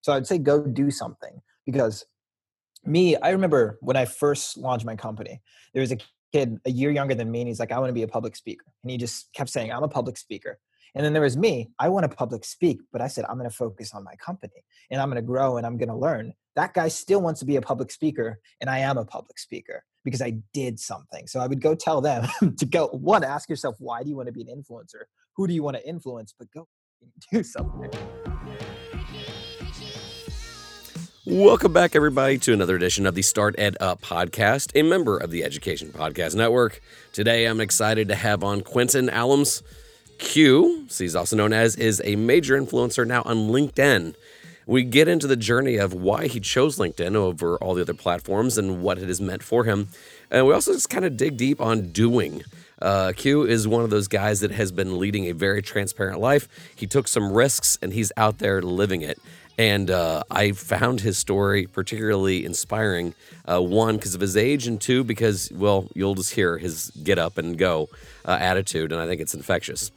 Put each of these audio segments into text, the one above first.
So I'd say go do something because me, I remember when I first launched my company, there was a kid a year younger than me, and he's like, I want to be a public speaker. And he just kept saying, I'm a public speaker. And then there was me, I want to public speak, but I said, I'm going to focus on my company and I'm going to grow and I'm going to learn. That guy still wants to be a public speaker, and I am a public speaker because I did something. So I would go tell them to go, one, ask yourself, why do you want to be an influencer? Who do you want to influence? But go do something. Welcome back, everybody, to another edition of the Start Ed Up podcast, a member of the Education Podcast Network. Today, I'm excited to have on Quentin Allums. Q, he's also known as, is a major influencer now on LinkedIn. We get into the journey of why he chose LinkedIn over all the other platforms and what it has meant for him. And we also just kind of dig deep on doing. Uh, Q is one of those guys that has been leading a very transparent life. He took some risks and he's out there living it. And uh, I found his story particularly inspiring. Uh, one, because of his age, and two, because, well, you'll just hear his get up and go uh, attitude, and I think it's infectious.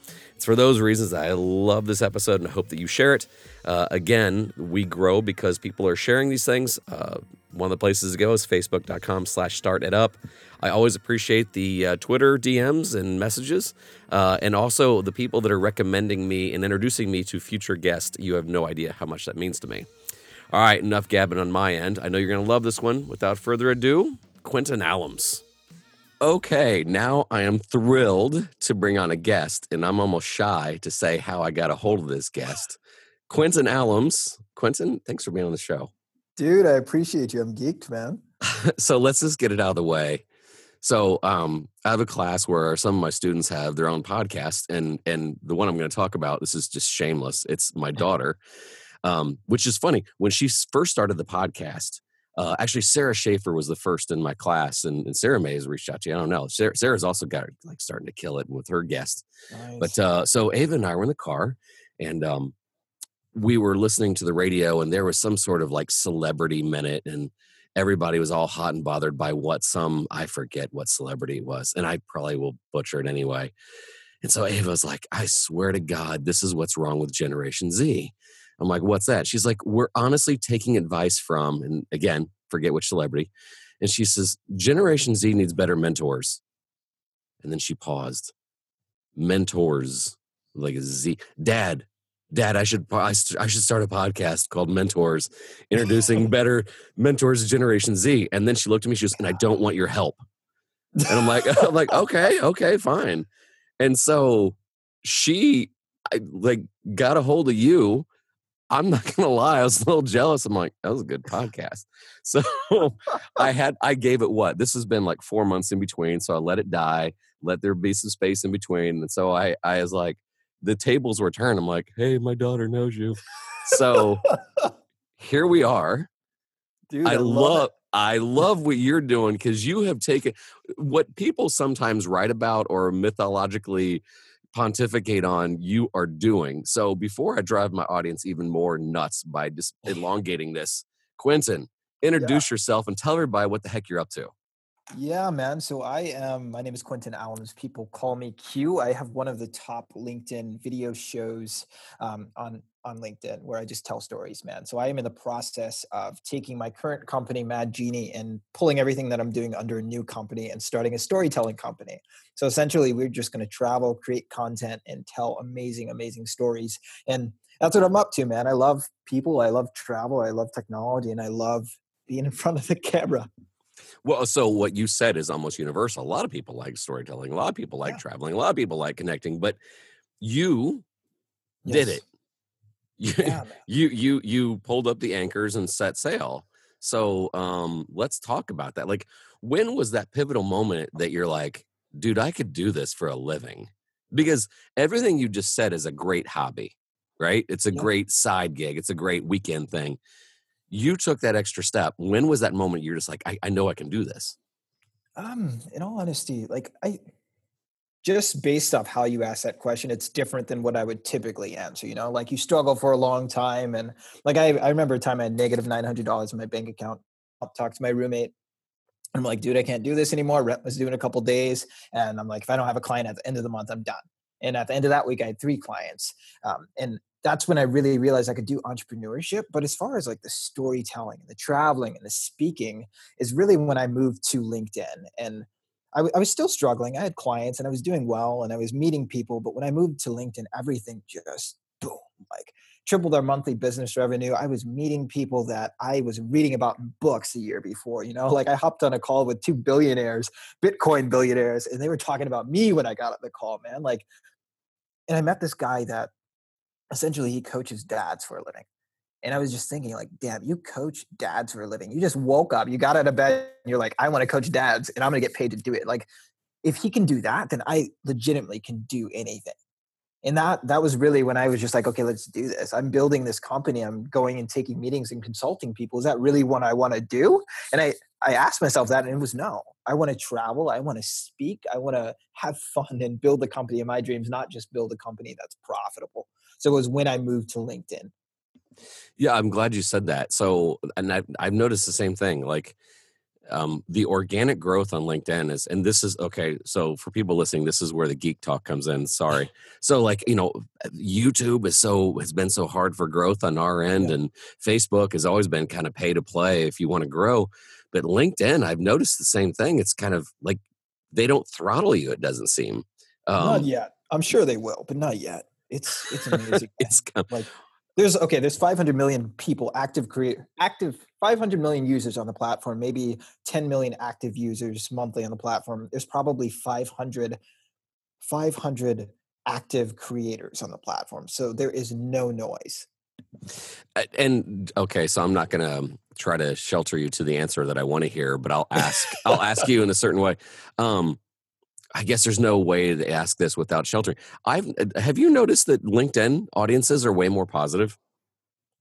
It's for those reasons that I love this episode and I hope that you share it. Uh, again, we grow because people are sharing these things. Uh, one of the places to go is facebook.com slash start it up. I always appreciate the uh, Twitter DMs and messages, uh, and also the people that are recommending me and introducing me to future guests. You have no idea how much that means to me. All right, enough gabbing on my end. I know you're going to love this one. Without further ado, Quentin Allums. Okay, now I am thrilled to bring on a guest, and I'm almost shy to say how I got a hold of this guest. Quentin Allums. Quentin, thanks for being on the show. Dude, I appreciate you. I'm geeked, man. so let's just get it out of the way. So um, I have a class where some of my students have their own podcast, and and the one I'm going to talk about, this is just shameless. It's my daughter, um, which is funny. When she first started the podcast, uh, actually Sarah Schaefer was the first in my class, and, and Sarah May has reached out to you. I don't know. Sarah, Sarah's also got like starting to kill it with her guest. Nice. But uh, so Ava and I were in the car, and um, we were listening to the radio, and there was some sort of like celebrity minute, and everybody was all hot and bothered by what some I forget what celebrity it was, and I probably will butcher it anyway. And so Ava was like, I swear to God, this is what's wrong with Generation Z. I'm like, what's that? She's like, we're honestly taking advice from, and again, forget which celebrity. And she says, Generation Z needs better mentors. And then she paused. Mentors, like a Z. Dad, Dad, I should I should start a podcast called Mentors, introducing better mentors Generation Z. And then she looked at me, she goes, and I don't want your help. And I'm like, I'm like, okay, okay, fine. And so she I, like got a hold of you. I'm not gonna lie, I was a little jealous. I'm like, that was a good podcast. So I had I gave it what? This has been like four months in between. So I let it die, let there be some space in between. And so I I was like, the tables were turned. I'm like, hey, my daughter knows you. So here we are. Dude, I, I love, love I love what you're doing because you have taken what people sometimes write about or mythologically pontificate on you are doing. So before I drive my audience even more nuts by just oh. elongating this, Quentin, introduce yeah. yourself and tell everybody what the heck you're up to. Yeah, man. So I am, my name is Quentin Allums. People call me Q. I have one of the top LinkedIn video shows um, on, on LinkedIn where I just tell stories, man. So I am in the process of taking my current company, Mad Genie, and pulling everything that I'm doing under a new company and starting a storytelling company. So essentially, we're just going to travel, create content, and tell amazing, amazing stories. And that's what I'm up to, man. I love people, I love travel, I love technology, and I love being in front of the camera. Well, so what you said is almost universal. A lot of people like storytelling. A lot of people like yeah. traveling. A lot of people like connecting. But you yes. did it. You, yeah, you you you pulled up the anchors and set sail. So um, let's talk about that. Like, when was that pivotal moment that you're like, dude, I could do this for a living? Because everything you just said is a great hobby, right? It's a yeah. great side gig. It's a great weekend thing you took that extra step when was that moment you're just like I, I know i can do this? Um in all honesty like i just based off how you ask that question it's different than what i would typically answer you know? Like you struggle for a long time and like i, I remember a time i had negative $900 in my bank account i'll talk to my roommate i'm like dude i can't do this anymore rent was due in a couple days and i'm like if i don't have a client at the end of the month i'm done and at the end of that week i had three clients um, and that's when I really realized I could do entrepreneurship. But as far as like the storytelling and the traveling and the speaking is really when I moved to LinkedIn. And I, w- I was still struggling. I had clients and I was doing well and I was meeting people. But when I moved to LinkedIn, everything just boom, like tripled our monthly business revenue. I was meeting people that I was reading about in books a year before. You know, like I hopped on a call with two billionaires, Bitcoin billionaires, and they were talking about me when I got on the call, man. Like, and I met this guy that essentially he coaches dads for a living. And I was just thinking, like, damn, you coach dads for a living. You just woke up, you got out of bed, and you're like, I want to coach dads and I'm going to get paid to do it. Like, if he can do that, then I legitimately can do anything. And that that was really when I was just like, okay, let's do this. I'm building this company. I'm going and taking meetings and consulting people. Is that really what I want to do? And I I asked myself that, and it was no. I want to travel. I want to speak. I want to have fun and build the company of my dreams, not just build a company that's profitable. So it was when I moved to LinkedIn. Yeah, I'm glad you said that. So, and I've, I've noticed the same thing. Like, um, the organic growth on LinkedIn is, and this is okay. So, for people listening, this is where the geek talk comes in. Sorry. So, like, you know, YouTube is so, has been so hard for growth on our end, yeah. and Facebook has always been kind of pay to play if you want to grow. But LinkedIn, I've noticed the same thing. It's kind of like they don't throttle you, it doesn't seem. Um, not yet. I'm sure they will, but not yet. It's it's amazing. it's like there's okay. There's 500 million people active create active 500 million users on the platform. Maybe 10 million active users monthly on the platform. There's probably 500 500 active creators on the platform. So there is no noise. And okay, so I'm not going to try to shelter you to the answer that I want to hear, but I'll ask. I'll ask you in a certain way. Um, I guess there's no way to ask this without sheltering. I've uh, have you noticed that LinkedIn audiences are way more positive?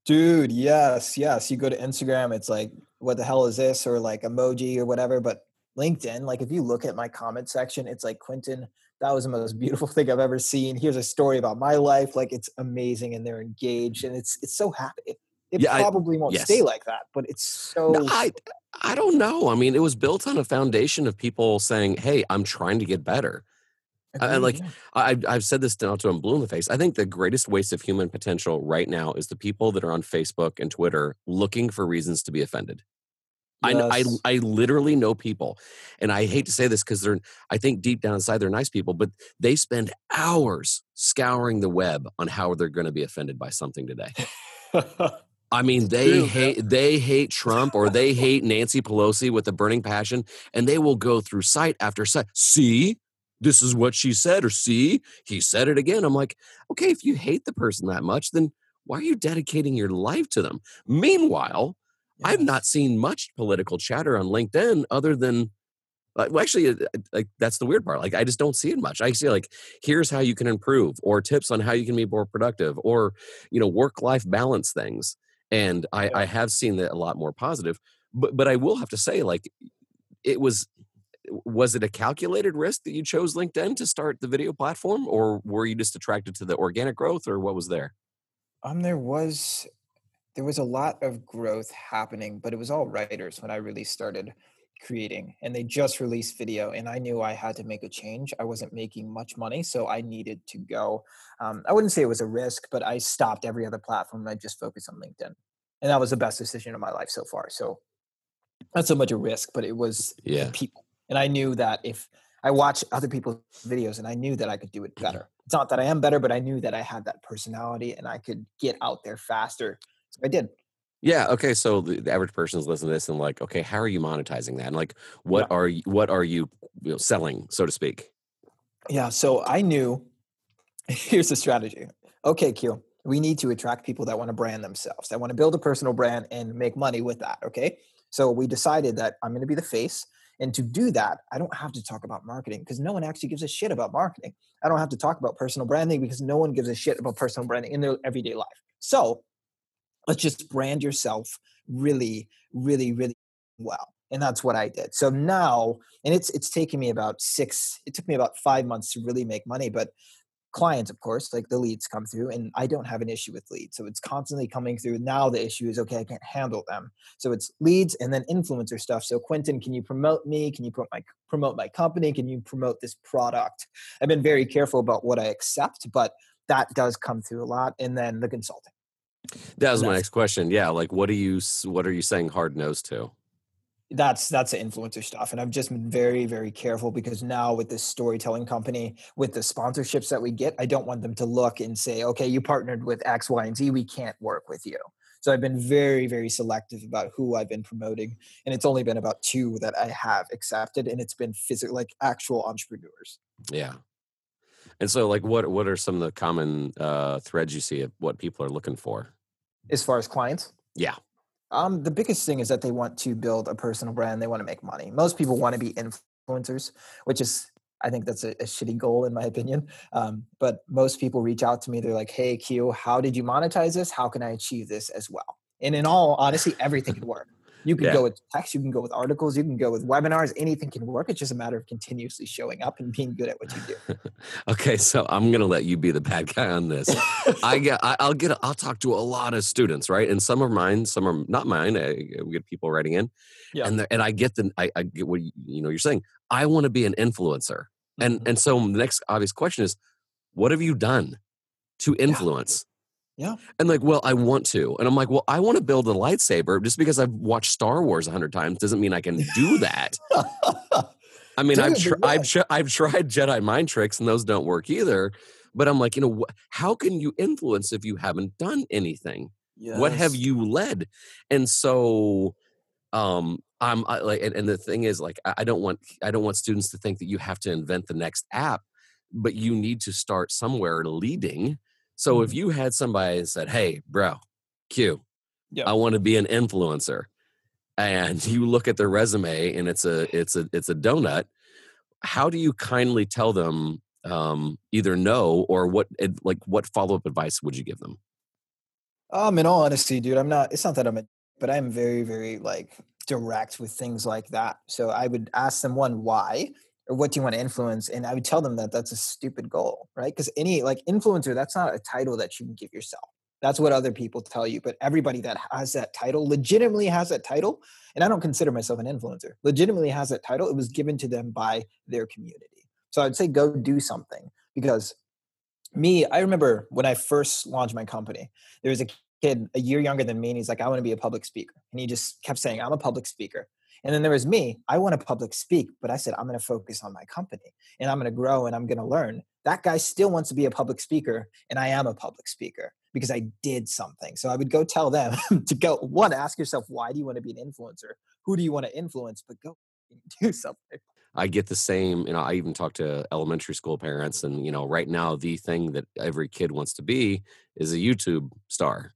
Dude, yes, yes. You go to Instagram, it's like, what the hell is this? Or like emoji or whatever. But LinkedIn, like if you look at my comment section, it's like Quentin, that was the most beautiful thing I've ever seen. Here's a story about my life. Like it's amazing and they're engaged and it's it's so happy. It yeah, probably I, won't yes. stay like that, but it's so. No, I I don't know. I mean, it was built on a foundation of people saying, "Hey, I'm trying to get better." And like I, I've said this now to I'm blue in the face. I think the greatest waste of human potential right now is the people that are on Facebook and Twitter looking for reasons to be offended. Yes. I, I I literally know people, and I hate to say this because they're I think deep down inside they're nice people, but they spend hours scouring the web on how they're going to be offended by something today. I mean, they True, hate yeah. they hate Trump or they hate Nancy Pelosi with a burning passion, and they will go through site after site. See, this is what she said, or see, he said it again. I'm like, okay, if you hate the person that much, then why are you dedicating your life to them? Meanwhile, yes. I've not seen much political chatter on LinkedIn other than uh, well, actually, uh, like that's the weird part. Like, I just don't see it much. I see like, here's how you can improve, or tips on how you can be more productive, or you know, work life balance things and I, I have seen that a lot more positive. But but I will have to say, like, it was was it a calculated risk that you chose LinkedIn to start the video platform, or were you just attracted to the organic growth, or what was there? Um, there was there was a lot of growth happening, but it was all writers when I really started creating and they just released video and i knew i had to make a change. I wasn't making much money so i needed to go. Um, i wouldn't say it was a risk but i stopped every other platform and i just focused on linkedin and that was the best decision of my life so far so not so much a risk but it was yeah. people and i knew that if i watched other people's videos and i knew that i could do it better. It's not that i am better but i knew that i had that personality and i could get out there faster so i did yeah. Okay. So the, the average person is listening to this and like, okay, how are you monetizing that? And like, what yeah. are you, what are you, you know, selling, so to speak? Yeah. So I knew. Here's the strategy. Okay, Q. We need to attract people that want to brand themselves, that want to build a personal brand and make money with that. Okay. So we decided that I'm going to be the face. And to do that, I don't have to talk about marketing because no one actually gives a shit about marketing. I don't have to talk about personal branding because no one gives a shit about personal branding in their everyday life. So let's just brand yourself really really really well and that's what i did. So now and it's it's taken me about six it took me about five months to really make money but clients of course like the leads come through and i don't have an issue with leads so it's constantly coming through. Now the issue is okay i can't handle them. So it's leads and then influencer stuff. So quentin can you promote me? Can you promote my promote my company? Can you promote this product? I've been very careful about what i accept but that does come through a lot. And then the consulting. That was my next question. Yeah, like what are you what are you saying hard nose to? that's that's the influencer stuff and i've just been very very careful because now with this storytelling company with the sponsorships that we get i don't want them to look and say okay you partnered with x y and z we can't work with you so i've been very very selective about who i've been promoting and it's only been about two that i have accepted and it's been physical like actual entrepreneurs yeah and so like what what are some of the common uh threads you see of what people are looking for as far as clients yeah um, the biggest thing is that they want to build a personal brand. They want to make money. Most people want to be influencers, which is, I think that's a, a shitty goal in my opinion. Um, but most people reach out to me. They're like, "Hey, Q, how did you monetize this? How can I achieve this as well?" And in all honesty, everything can work. You can yeah. go with text, you can go with articles, you can go with webinars, anything can work. It's just a matter of continuously showing up and being good at what you do. okay, so I'm gonna let you be the bad guy on this. I get, I, will get, I'll talk to a lot of students, right? And some are mine, some are not mine. I, we get people writing in, yeah. and and I get the, I, I get what you, you know you're saying. I want to be an influencer, and mm-hmm. and so the next obvious question is, what have you done to influence? Yeah. And like, well, I want to. And I'm like, well, I want to build a lightsaber just because I've watched Star Wars a hundred times doesn't mean I can do that. I mean, Dude, I've, tr- I've, tr- I've tried Jedi mind tricks and those don't work either. But I'm like, you know, wh- how can you influence if you haven't done anything? Yes. What have you led? And so, um, I'm I, like, and, and, the thing is, like, I, I don't want I don't want students to think that you have to invent the next app, but you need to start somewhere leading so mm-hmm. if you had somebody that said, "Hey, bro, Q, yep. I want to be an influencer," and you look at their resume and it's a it's a it's a donut, how do you kindly tell them um, either no or what like what follow up advice would you give them? Um, in all honesty, dude, I'm not. It's not that I'm a, but I'm very very like direct with things like that. So I would ask them one why, or what do you want to influence and i would tell them that that's a stupid goal right? Because any like influencer that's not a title that you can give yourself. That's what other people tell you but everybody that has that title legitimately has that title and i don't consider myself an influencer legitimately has that title it was given to them by their community. So i'd say go do something because me i remember when i first launched my company there was a kid a year younger than me and he's like i want to be a public speaker and he just kept saying i'm a public speaker and then there was me. I want to public speak, but I said, I'm going to focus on my company and I'm going to grow and I'm going to learn. That guy still wants to be a public speaker, and I am a public speaker because I did something. So I would go tell them to go, one, ask yourself, why do you want to be an influencer? Who do you want to influence? But go do something. I get the same, you know, I even talk to elementary school parents, and, you know, right now, the thing that every kid wants to be is a YouTube star.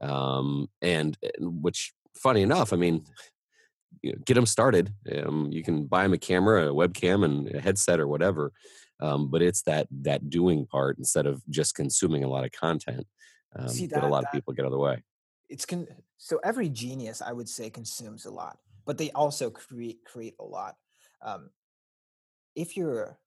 Um, and which, funny enough, I mean, you know, get them started. Um, you can buy them a camera, a webcam, and a headset or whatever. Um, but it's that that doing part instead of just consuming a lot of content um, See, that, that, a lot that, of people get out of the way. It's con- so every genius, I would say, consumes a lot, but they also create create a lot. Um, if you're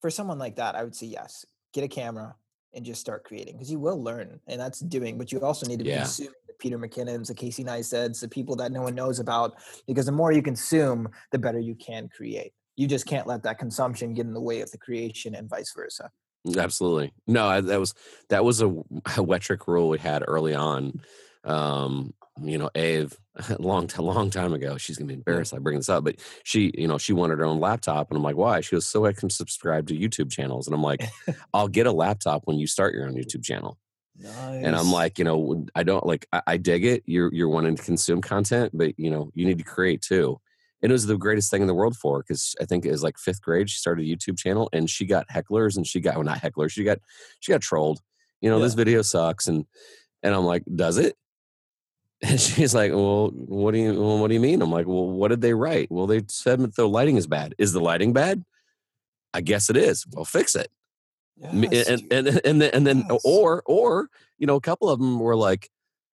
for someone like that, I would say yes, get a camera and just start creating because you will learn, and that's doing. But you also need to yeah. consume Peter McKinnon's, the Casey Neistats, the people that no one knows about, because the more you consume, the better you can create. You just can't let that consumption get in the way of the creation and vice versa. Absolutely. No, that was that was a, a Wettrick rule we had early on. Um, you know, Ave, a long, time, long time ago. She's gonna be embarrassed I bring this up, but she, you know, she wanted her own laptop, and I'm like, why? She goes, so I can subscribe to YouTube channels, and I'm like, I'll get a laptop when you start your own YouTube channel. Nice. And I'm like, you know, I don't like I, I, dig it. You're you're wanting to consume content, but you know, you need to create too. And it was the greatest thing in the world for her because I think it was like fifth grade. She started a YouTube channel and she got hecklers and she got well, not hecklers. She got she got trolled. You know, yeah. this video sucks and and I'm like, does it? And she's like, well, what do you well, what do you mean? I'm like, well, what did they write? Well, they said that the lighting is bad. Is the lighting bad? I guess it is. Well, fix it. Yes, and, and, and and then, and then yes. or or you know a couple of them were like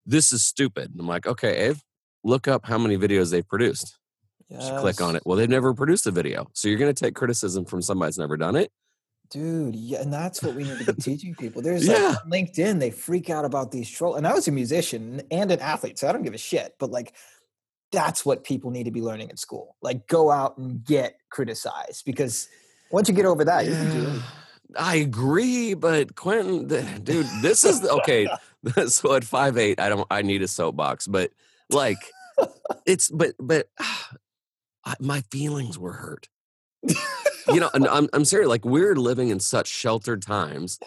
this is stupid and i'm like okay Ave, look up how many videos they've produced yes. click on it well they've never produced a video so you're going to take criticism from somebody that's never done it dude yeah and that's what we need to be teaching people there's yeah. like linkedin they freak out about these trolls and i was a musician and an athlete so i don't give a shit but like that's what people need to be learning in school like go out and get criticized because once you get over that yeah. you can do I agree, but Quentin, dude, this is okay. so at five eight, I don't. I need a soapbox, but like, it's but but uh, my feelings were hurt. you know, and I'm I'm serious. Like we're living in such sheltered times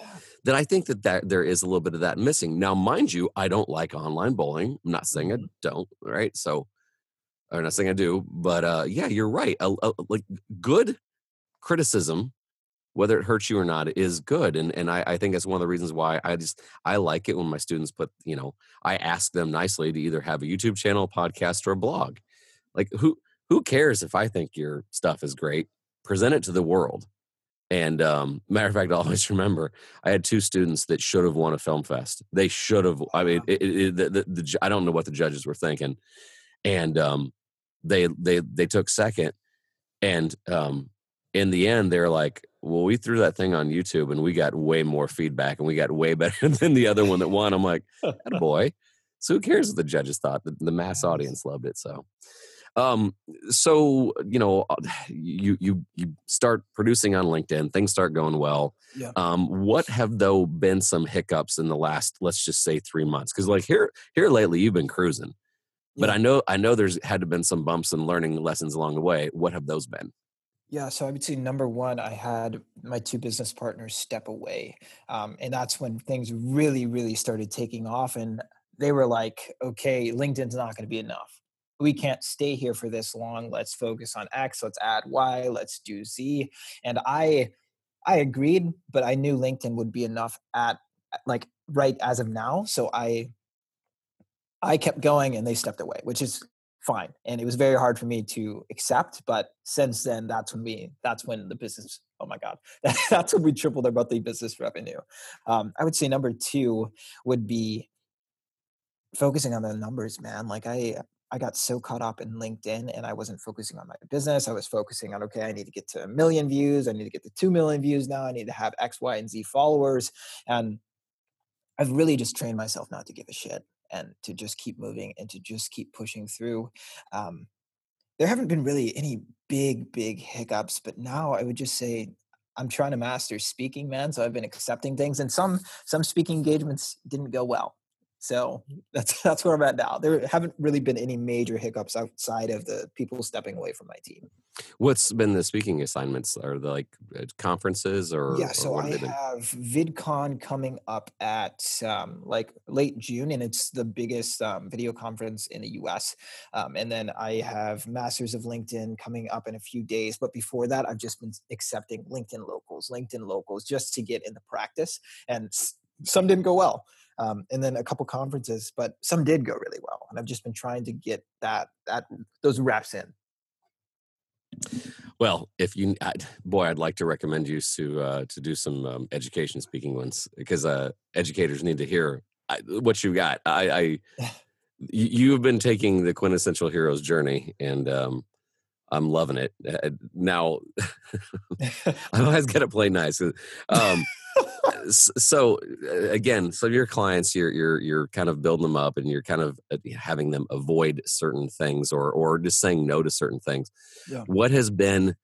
that I think that, that there is a little bit of that missing. Now, mind you, I don't like online bowling. I'm not saying I mm-hmm. don't, right? So, I'm not saying I do, but uh, yeah, you're right. A, a, like good criticism, whether it hurts you or not, is good, and and I, I think that's one of the reasons why I just I like it when my students put, you know, I ask them nicely to either have a YouTube channel, podcast, or a blog. Like who who cares if I think your stuff is great? Present it to the world and um, matter of fact, I always remember I had two students that should have won a film fest. They should have. I mean, it, it, the, the, the, I don't know what the judges were thinking, and um, they they they took second, and um, in the end, they're like, "Well, we threw that thing on YouTube, and we got way more feedback, and we got way better than the other one that won." I'm like, "Boy." So who cares what the judges thought? The, the mass audience loved it. So, um, so you know, uh, you you you start producing on LinkedIn, things start going well. Yeah. Um, what have though been some hiccups in the last, let's just say, three months? Because like here here lately, you've been cruising, but I know I know there's had to been some bumps and learning lessons along the way. What have those been? Yeah, so I would say number one, I had my two business partners step away, um, and that's when things really, really started taking off. And they were like, "Okay, LinkedIn's not going to be enough." we can't stay here for this long let's focus on x let's add y let's do z and i i agreed but i knew linkedin would be enough at like right as of now so i i kept going and they stepped away which is fine and it was very hard for me to accept but since then that's when we that's when the business oh my god that's when we tripled our monthly business revenue um, i would say number two would be focusing on the numbers man like i I got so caught up in LinkedIn and I wasn't focusing on my business. I was focusing on, okay, I need to get to a million views. I need to get to 2 million views now. I need to have X, Y, and Z followers. And I've really just trained myself not to give a shit and to just keep moving and to just keep pushing through. Um, there haven't been really any big, big hiccups, but now I would just say I'm trying to master speaking, man. So I've been accepting things, and some some speaking engagements didn't go well. So that's that's where I'm at now. There haven't really been any major hiccups outside of the people stepping away from my team. What's been the speaking assignments? Are the like uh, conferences or yeah? So or I have VidCon coming up at um, like late June, and it's the biggest um, video conference in the U.S. Um, and then I have Masters of LinkedIn coming up in a few days. But before that, I've just been accepting LinkedIn locals, LinkedIn locals, just to get in the practice. And some didn't go well um, and then a couple conferences, but some did go really well. And I've just been trying to get that that those reps in. Well, if you, I, boy, I'd like to recommend you to uh, to do some um, education speaking ones because uh, educators need to hear I, what you got. I, I you have been taking the quintessential heroes journey, and um, I'm loving it. Uh, now, I always got to play nice. Um, so again, so your clients, you're you're you're kind of building them up, and you're kind of uh, having them avoid certain things, or or just saying no to certain things. Yeah. What has been,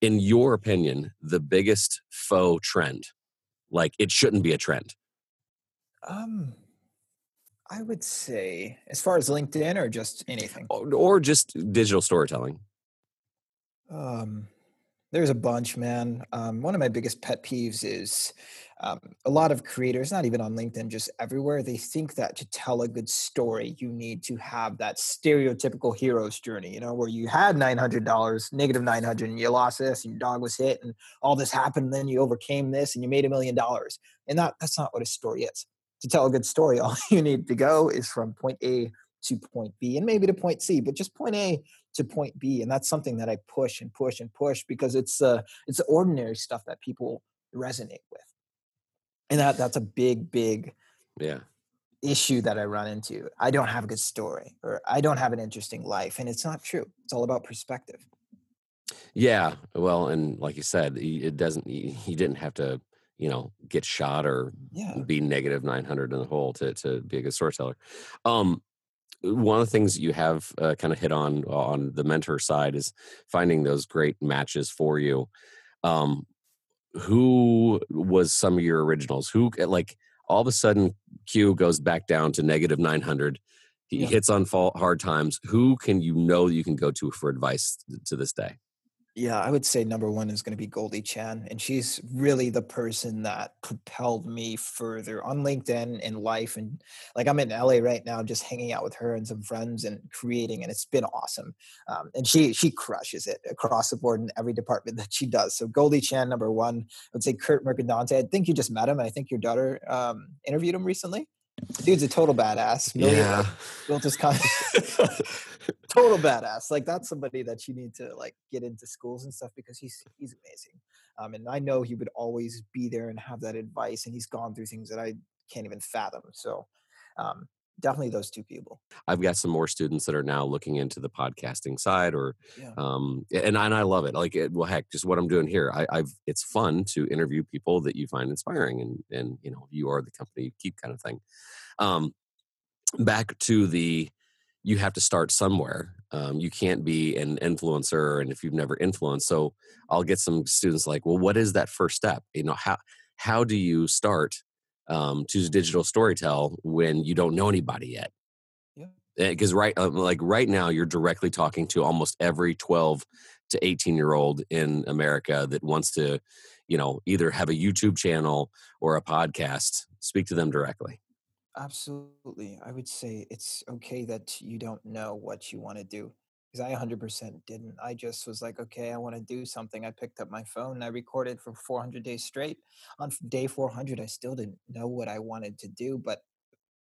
in your opinion, the biggest faux trend? Like it shouldn't be a trend. Um, I would say, as far as LinkedIn, or just anything, or, or just digital storytelling. Um, there's a bunch, man. Um, one of my biggest pet peeves is um, a lot of creators, not even on LinkedIn, just everywhere, they think that to tell a good story, you need to have that stereotypical hero's journey, you know, where you had $900, negative 900, and you lost this, and your dog was hit, and all this happened, and then you overcame this, and you made a million dollars. And that, that's not what a story is. To tell a good story, all you need to go is from point A to point B and maybe to point C, but just point A to point B. And that's something that I push and push and push because it's uh it's the ordinary stuff that people resonate with and that that's a big big yeah. issue that i run into. I don't have a good story or i don't have an interesting life and it's not true. It's all about perspective. Yeah well and like you said it doesn't he didn't have to you know get shot or yeah. be negative 900 in the hole to, to be a good storyteller. Um one of the things you have uh, kind of hit on on the mentor side is finding those great matches for you. Um who was some of your originals? Who eh, like all of a sudden Q goes back down to negative 900. He Yeah. hits on hard times. Who can you know that you can go to for advice to this day? Yeah, I would say number one is going to be Goldie Chan, and she's really the person that propelled me further on LinkedIn in life. And like I'm in LA right now, just hanging out with her and some friends and creating, and it's been awesome. Um, and she she crushes it across the board in every department that she does. So Goldie Chan, number one. I would say Kurt Mercadante. I think you just met him. I think your daughter um, interviewed him recently. Dude's a total badass. Yeah, built his company. total badass. Like that's somebody that you need to like get into schools and stuff because he's he's amazing. Um, and I know he would always be there and have that advice, and he's gone through things that I can't even fathom. So um, definitely those two people. I've got some more students that are now looking into the podcasting side, or Yeah. um, and and I love it. Like, it, well, heck, just what I'm doing here. I, I've it's fun to interview people that you find inspiring, and and you know, you are the company you keep kind of thing. Um, back to the you have to start somewhere. Um, you can't be an influencer, and if you've never influenced, so I'll get some students like, well, what is that first step? You know, how how do you start um, to digital storytell when you don't know anybody yet? Yeah. Because right, uh, like right now, you're directly talking to almost every 12 to 18 year old in America that wants to, you know, either have a YouTube channel or a podcast. Speak to them directly. Absolutely. I would say it's okay that you don't know what you want to do. Because I 100% didn't. I just was like, okay, I want to do something. I picked up my phone and I recorded for 400 days straight. On day 400, I still didn't know what I wanted to do, but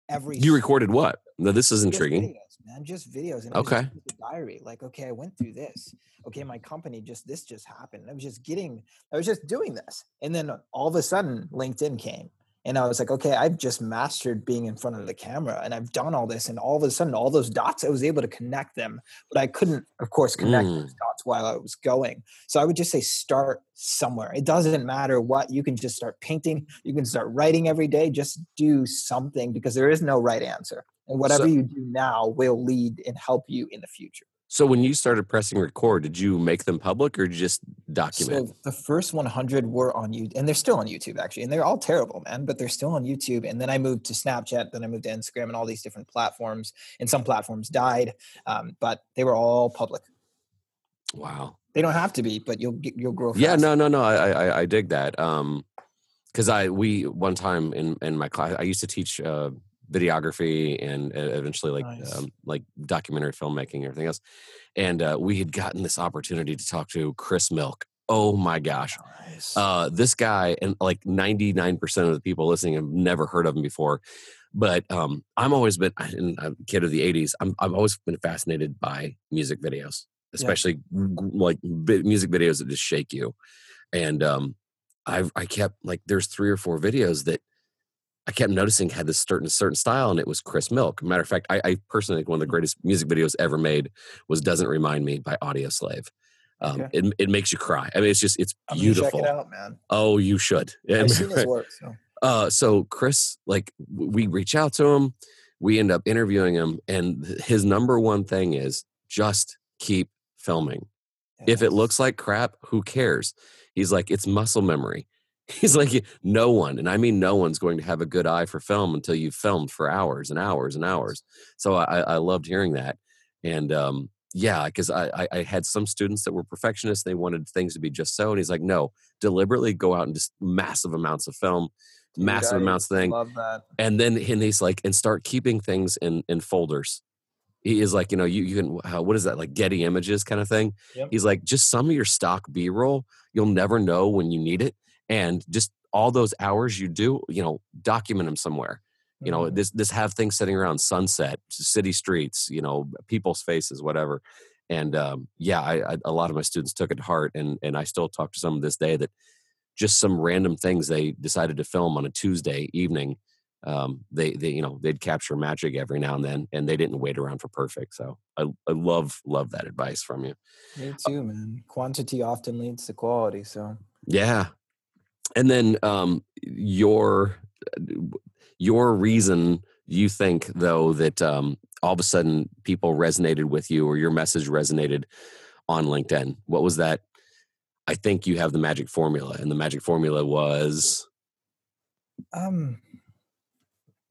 every You recorded what? No, this is intriguing. videos, man. Just videos. And Okay. a diary. Like, okay, I went through this. Okay, my company just this just happened. I was just getting, I was just doing this. And then all of a sudden, LinkedIn came. And I was like, okay, I've just mastered being in front of the camera and I've done all this. And all of a sudden, all those dots, I was able to connect them. But I couldn't, of course, connect Mm. those dots while I was going. So I would just say start somewhere. It doesn't matter what. You can just start painting. You can start writing every day. Just do something because there is no right answer. And whatever So- you do now will lead and help you in the future. So when you started pressing record, did you make them public or just document? So the first 100 were on YouTube, and they're still on YouTube actually, and they're all terrible, man. But they're still on YouTube. And then I moved to Snapchat, then I moved to Instagram, and all these different platforms. And some platforms died, um, but they were all public. wow. They don't have to be, but you'll get you'll grow. Yeah, no, no, no. I, I, I dig that. Um, because I we one time in in my class, I used to teach uh, videography and eventually like Nice. um, like documentary filmmaking and everything else. And uh, we had gotten this opportunity to talk to Chris Milk. Oh my gosh, Nice. uh, this guy and like 99% of the people listening have never heard of him before but um, i'm always been i'm a kid of the 80s I'm, i've always been fascinated by music videos especially g- like music videos that just shake you and um, i i kept like there's three or four videos that i kept noticing had this certain certain style and it was chris milk matter of fact i, I personally think one of the greatest music videos ever made was doesn't remind me by Audioslave um, Okay. it, it makes you cry i mean it's just it's beautiful Check it out, man. Oh, you should. Work. So. uh, so Chris, like, we reach out to him, we end up interviewing him, and his number one thing is just keep filming. If it looks like crap, who cares? He's like, it's muscle memory. He's like, no one, and I mean no one's going to have a good eye for film until you've filmed for hours and hours and hours. So I, I loved hearing that, and um, yeah, because I, I I had some students that were perfectionists; they wanted things to be just so, and he's like, no, deliberately go out and just massive amounts of film, massive amounts of thing, Love that. and then and he's like, and start keeping things in in folders. He is like, you know, you you can uh, what is that like Getty Images kind of thing. Yep. He's like, just some of your stock B roll, you'll never know when you need it, and just all those hours you do, you know, document them somewhere. You know, Mhm. this this have things sitting around sunset, city streets, you know, people's faces, whatever. And um, yeah, I, I, a lot of my students took it to heart, and and I still talk to some this day that just some random things they decided to film on a Tuesday evening. Um, they they you know they'd capture magic every now and then, and they didn't wait around for perfect. So I I love love that advice from you. Me too, man. Quantity often leads to quality. So Yeah. And then um your your reason you think though that um all of a sudden people resonated with you or your message resonated on LinkedIn. What was that? I think you have the magic formula, and the magic formula was. Um,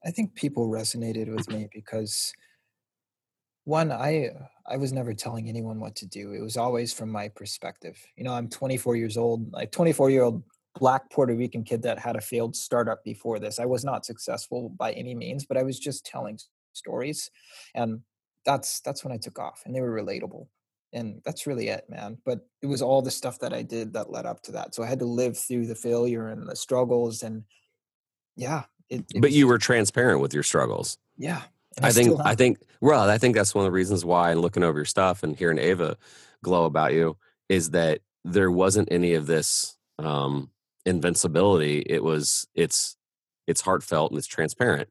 I think people resonated with me because one, I I was never telling anyone what to do. It was always from my perspective. You know, I'm 24 years old, like 24 year old black Puerto Rican kid that had a failed startup before this. I was not successful by any means, but I was just telling stories, and that's that's when I took off, and they were relatable, and that's really it, man. But it was all the stuff that I did that led up to that. So I had to live through the failure and the struggles, and yeah. It, it but you were transparent with your struggles. Yeah, I, I think I think well, I think that's one of the reasons why looking over your stuff and hearing Ava glow about you is that there wasn't any of this um, invincibility. It was it's it's heartfelt and it's transparent.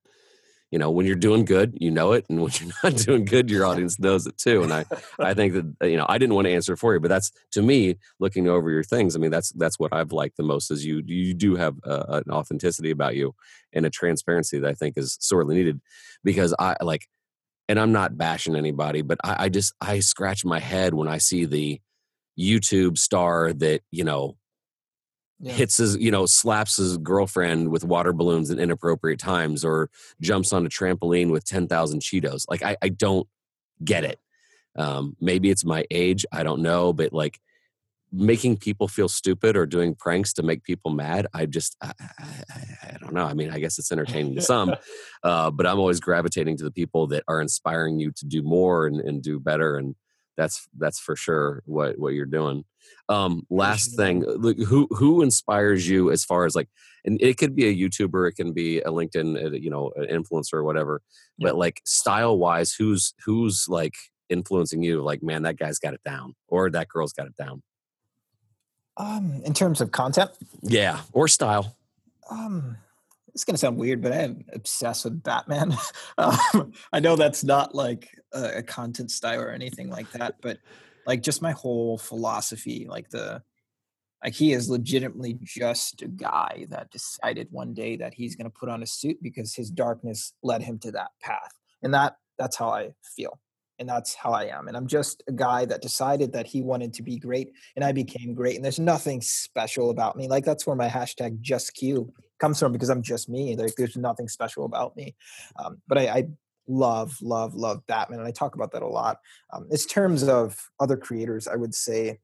You know, when you're doing good, you know it, and when you're not doing good, your audience knows it too. And I, I think that uh, you know, I didn't want to answer for you, but that's to me, looking over your things. I mean, that's that's what I've liked the most is you you do have a, an authenticity about you and a transparency that I think is sorely needed, because I like, and I'm not bashing anybody, but I, I just I scratch my head when I see the YouTube star that you know yeah. hits his, you know, slaps his girlfriend with water balloons at inappropriate times or jumps on a trampoline with 10,000 Cheetos. Like, I, I don't get it. Um, maybe it's my age. I don't know. But like making people feel stupid or doing pranks to make people mad, I just, I, I, I don't know. I mean, I guess it's entertaining to some, uh, but I'm always gravitating to the people that are inspiring you to do more and, and do better. And, that's that's for sure what what you're doing. Um last thing who who inspires you as far as like and it could be a youtuber it can be a linkedin uh, you know an influencer or whatever yeah. but like style wise who's who's like influencing you? Like man that guy's got it down or that girl's got it down. Um in terms of content? Yeah or style. Um it's going to sound weird, but I am obsessed with Batman. um, I know that's not like a, a, content style or anything like that, but like just my whole philosophy, like the like he is legitimately just a guy that decided one day that he's going to put on a suit because his darkness led him to that path, and that that's how I feel and that's how I am. And I'm just a guy that decided that he wanted to be great, and I became great. And there's nothing special about me. Like that's where my hashtag just Q comes from because I'm just me. Like there's nothing special about me. Um, but I, I, love, love, love Batman, and I talk about that a lot. Um, in terms of other creators, I would say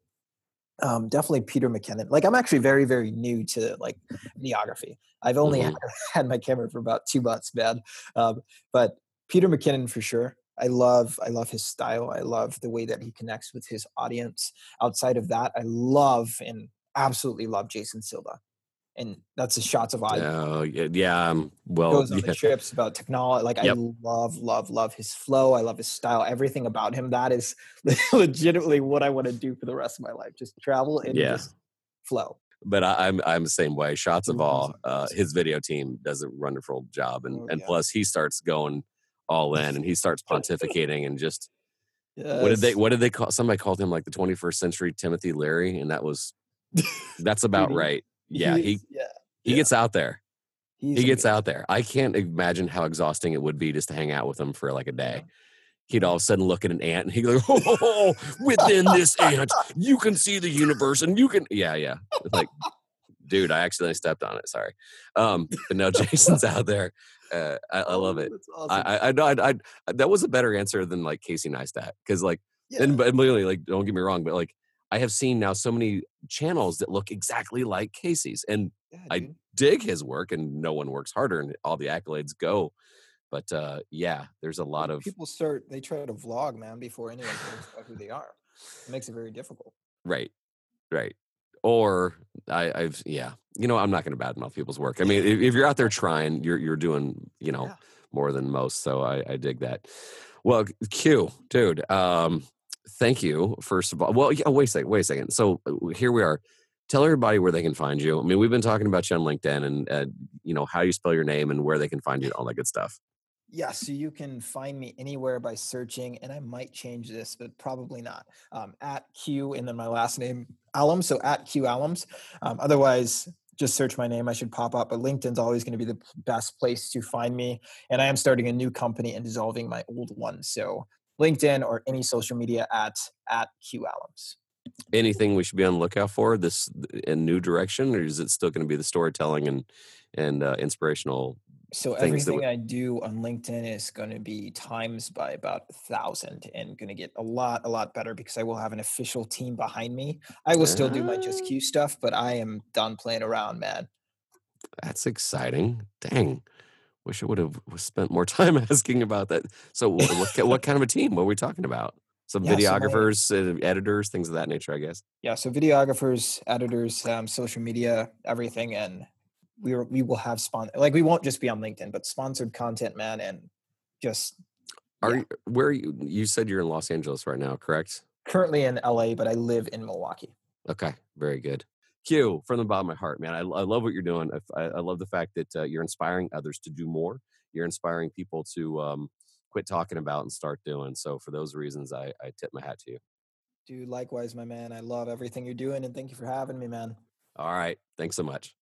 um, definitely Peter McKinnon. Like I'm actually very, very new to like videography. I've only mm-hmm. had, my camera for about two months, man. Um, but Peter McKinnon for sure. I love I love his style. I love the way that he connects with his audience. Outside of that, I love and absolutely love Jason Silva. And that's the Shots of Awe. Oh yeah, yeah. Um, well, goes on yeah. the trips about technology. Like yep. I love, love, love his flow. I love his style. Everything about him. That is legitimately what I want to do for the rest of my life. Just travel and yeah. just flow but I, am I'm, I'm the same way. Shots of Awe, uh, his video team does a wonderful job, and oh, and yeah. plus he starts going all in and he starts pontificating and just yes. what did they what did they call somebody called him like the 21st century Timothy Leary and that was that's about right. Yeah, he yeah, he yeah. gets out there. He's he gets amazing. out there. I can't imagine how exhausting it would be just to hang out with him for like a day. He'd all of a sudden look at an ant and he'd go, oh, within this ant, you can see the universe and you can, yeah, yeah. It's like, dude, I accidentally stepped on it. Sorry. Um, but no, Jason's out there uh, I, I, love it. Awesome. I, I, I, I, that was a better answer than like Casey Neistat because like, yeah. and but really like, don't get me wrong, but like, I have seen now so many channels that look exactly like Casey's, and yeah, I dig his work, and no one works harder, and all the accolades go. But uh, yeah, there's a lot of people start. They try to vlog, man, before anyone knows who they are. It makes it very difficult. Right, right or I, have yeah, you know, I'm not going to badmouth people's work. I mean, if, if, you're out there trying, you're you're doing you know yeah. more than most. So I, I dig that. Well, Q, dude, um, thank you first of all. Well, yeah, wait a second, wait a second. So uh, here we are. Tell everybody where they can find you. I mean, we've been talking about you on LinkedIn and uh, you know how you spell your name and where they can find you, all that good stuff. Yeah, so you can find me anywhere by searching, and I might change this, but probably not. Um, at Q and then my last name Allums, so at Q Allums. Um, otherwise, just search my name. I should pop up. But LinkedIn's always going to be the best place to find me. And I am starting a new company and dissolving my old one. So LinkedIn or any social media at at Q Allums. anything we should be on the lookout for this in new direction, or is it still going to be the storytelling and and uh, inspirational so everything I do on LinkedIn is going to be times by about a thousand and going to get a lot, a lot better because I will have an official team behind me. I will still do my just would? Q stuff, but I am done playing around, man. That's exciting. Dang. Wish I would have spent more time asking about that. So, what what kind of a team? What are we talking about? Some yeah. So videographers, uh, editors, things of that nature, I guess. yeah. So videographers, editors, um, social media, everything. And we are, we will have spon like, we won't just be on LinkedIn, but sponsored content, man. And just, Are yeah, you, where are you? You said you're in Los Angeles right now, correct? currently in LA, but I live in Milwaukee. Okay, very good. Q, from the bottom of my heart, man. I, I love what you're doing. I, I love the fact that uh, you're inspiring others to do more. You're inspiring people to um, quit talking about and start doing. So, for those reasons, I, I tip my hat to you. Dude, likewise, my man. I love everything you're doing and thank you for having me, man. All right. Thanks so much.